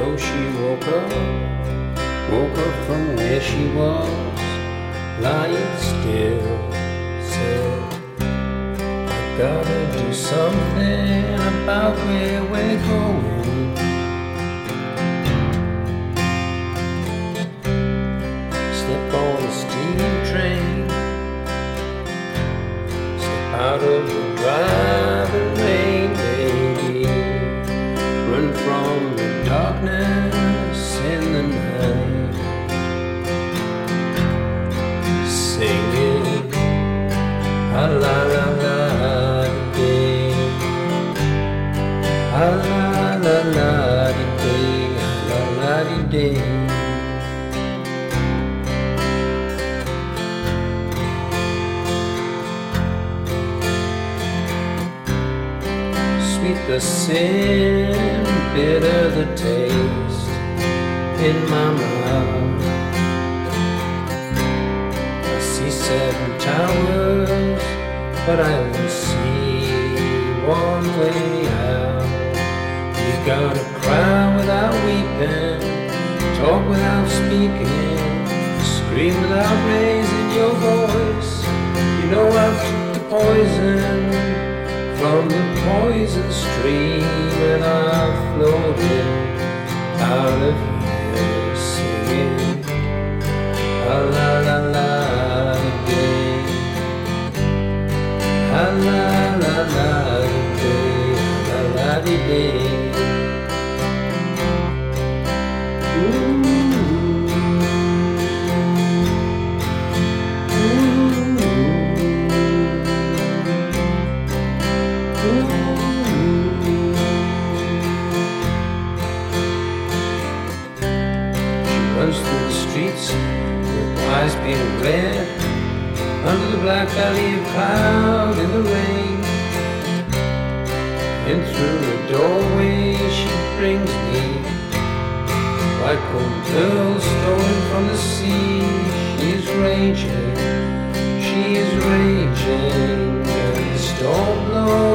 So she woke up, woke up from where she was, lying still. Said, I gotta do something about where we're going. Sweet the sin, bitter the taste in my mouth. I see seven towers, but I only see one way out. You gotta cry talk without speaking, scream without raising your voice. You know I've took the poison from the poison stream and I floated out of here singing a la la la day a la la la day la la She streets with eyes painted red under the black alley of cloud in the rain. In through the doorway she brings me like gold pearls stolen from the sea. She's raging, she's raging, and the storm blows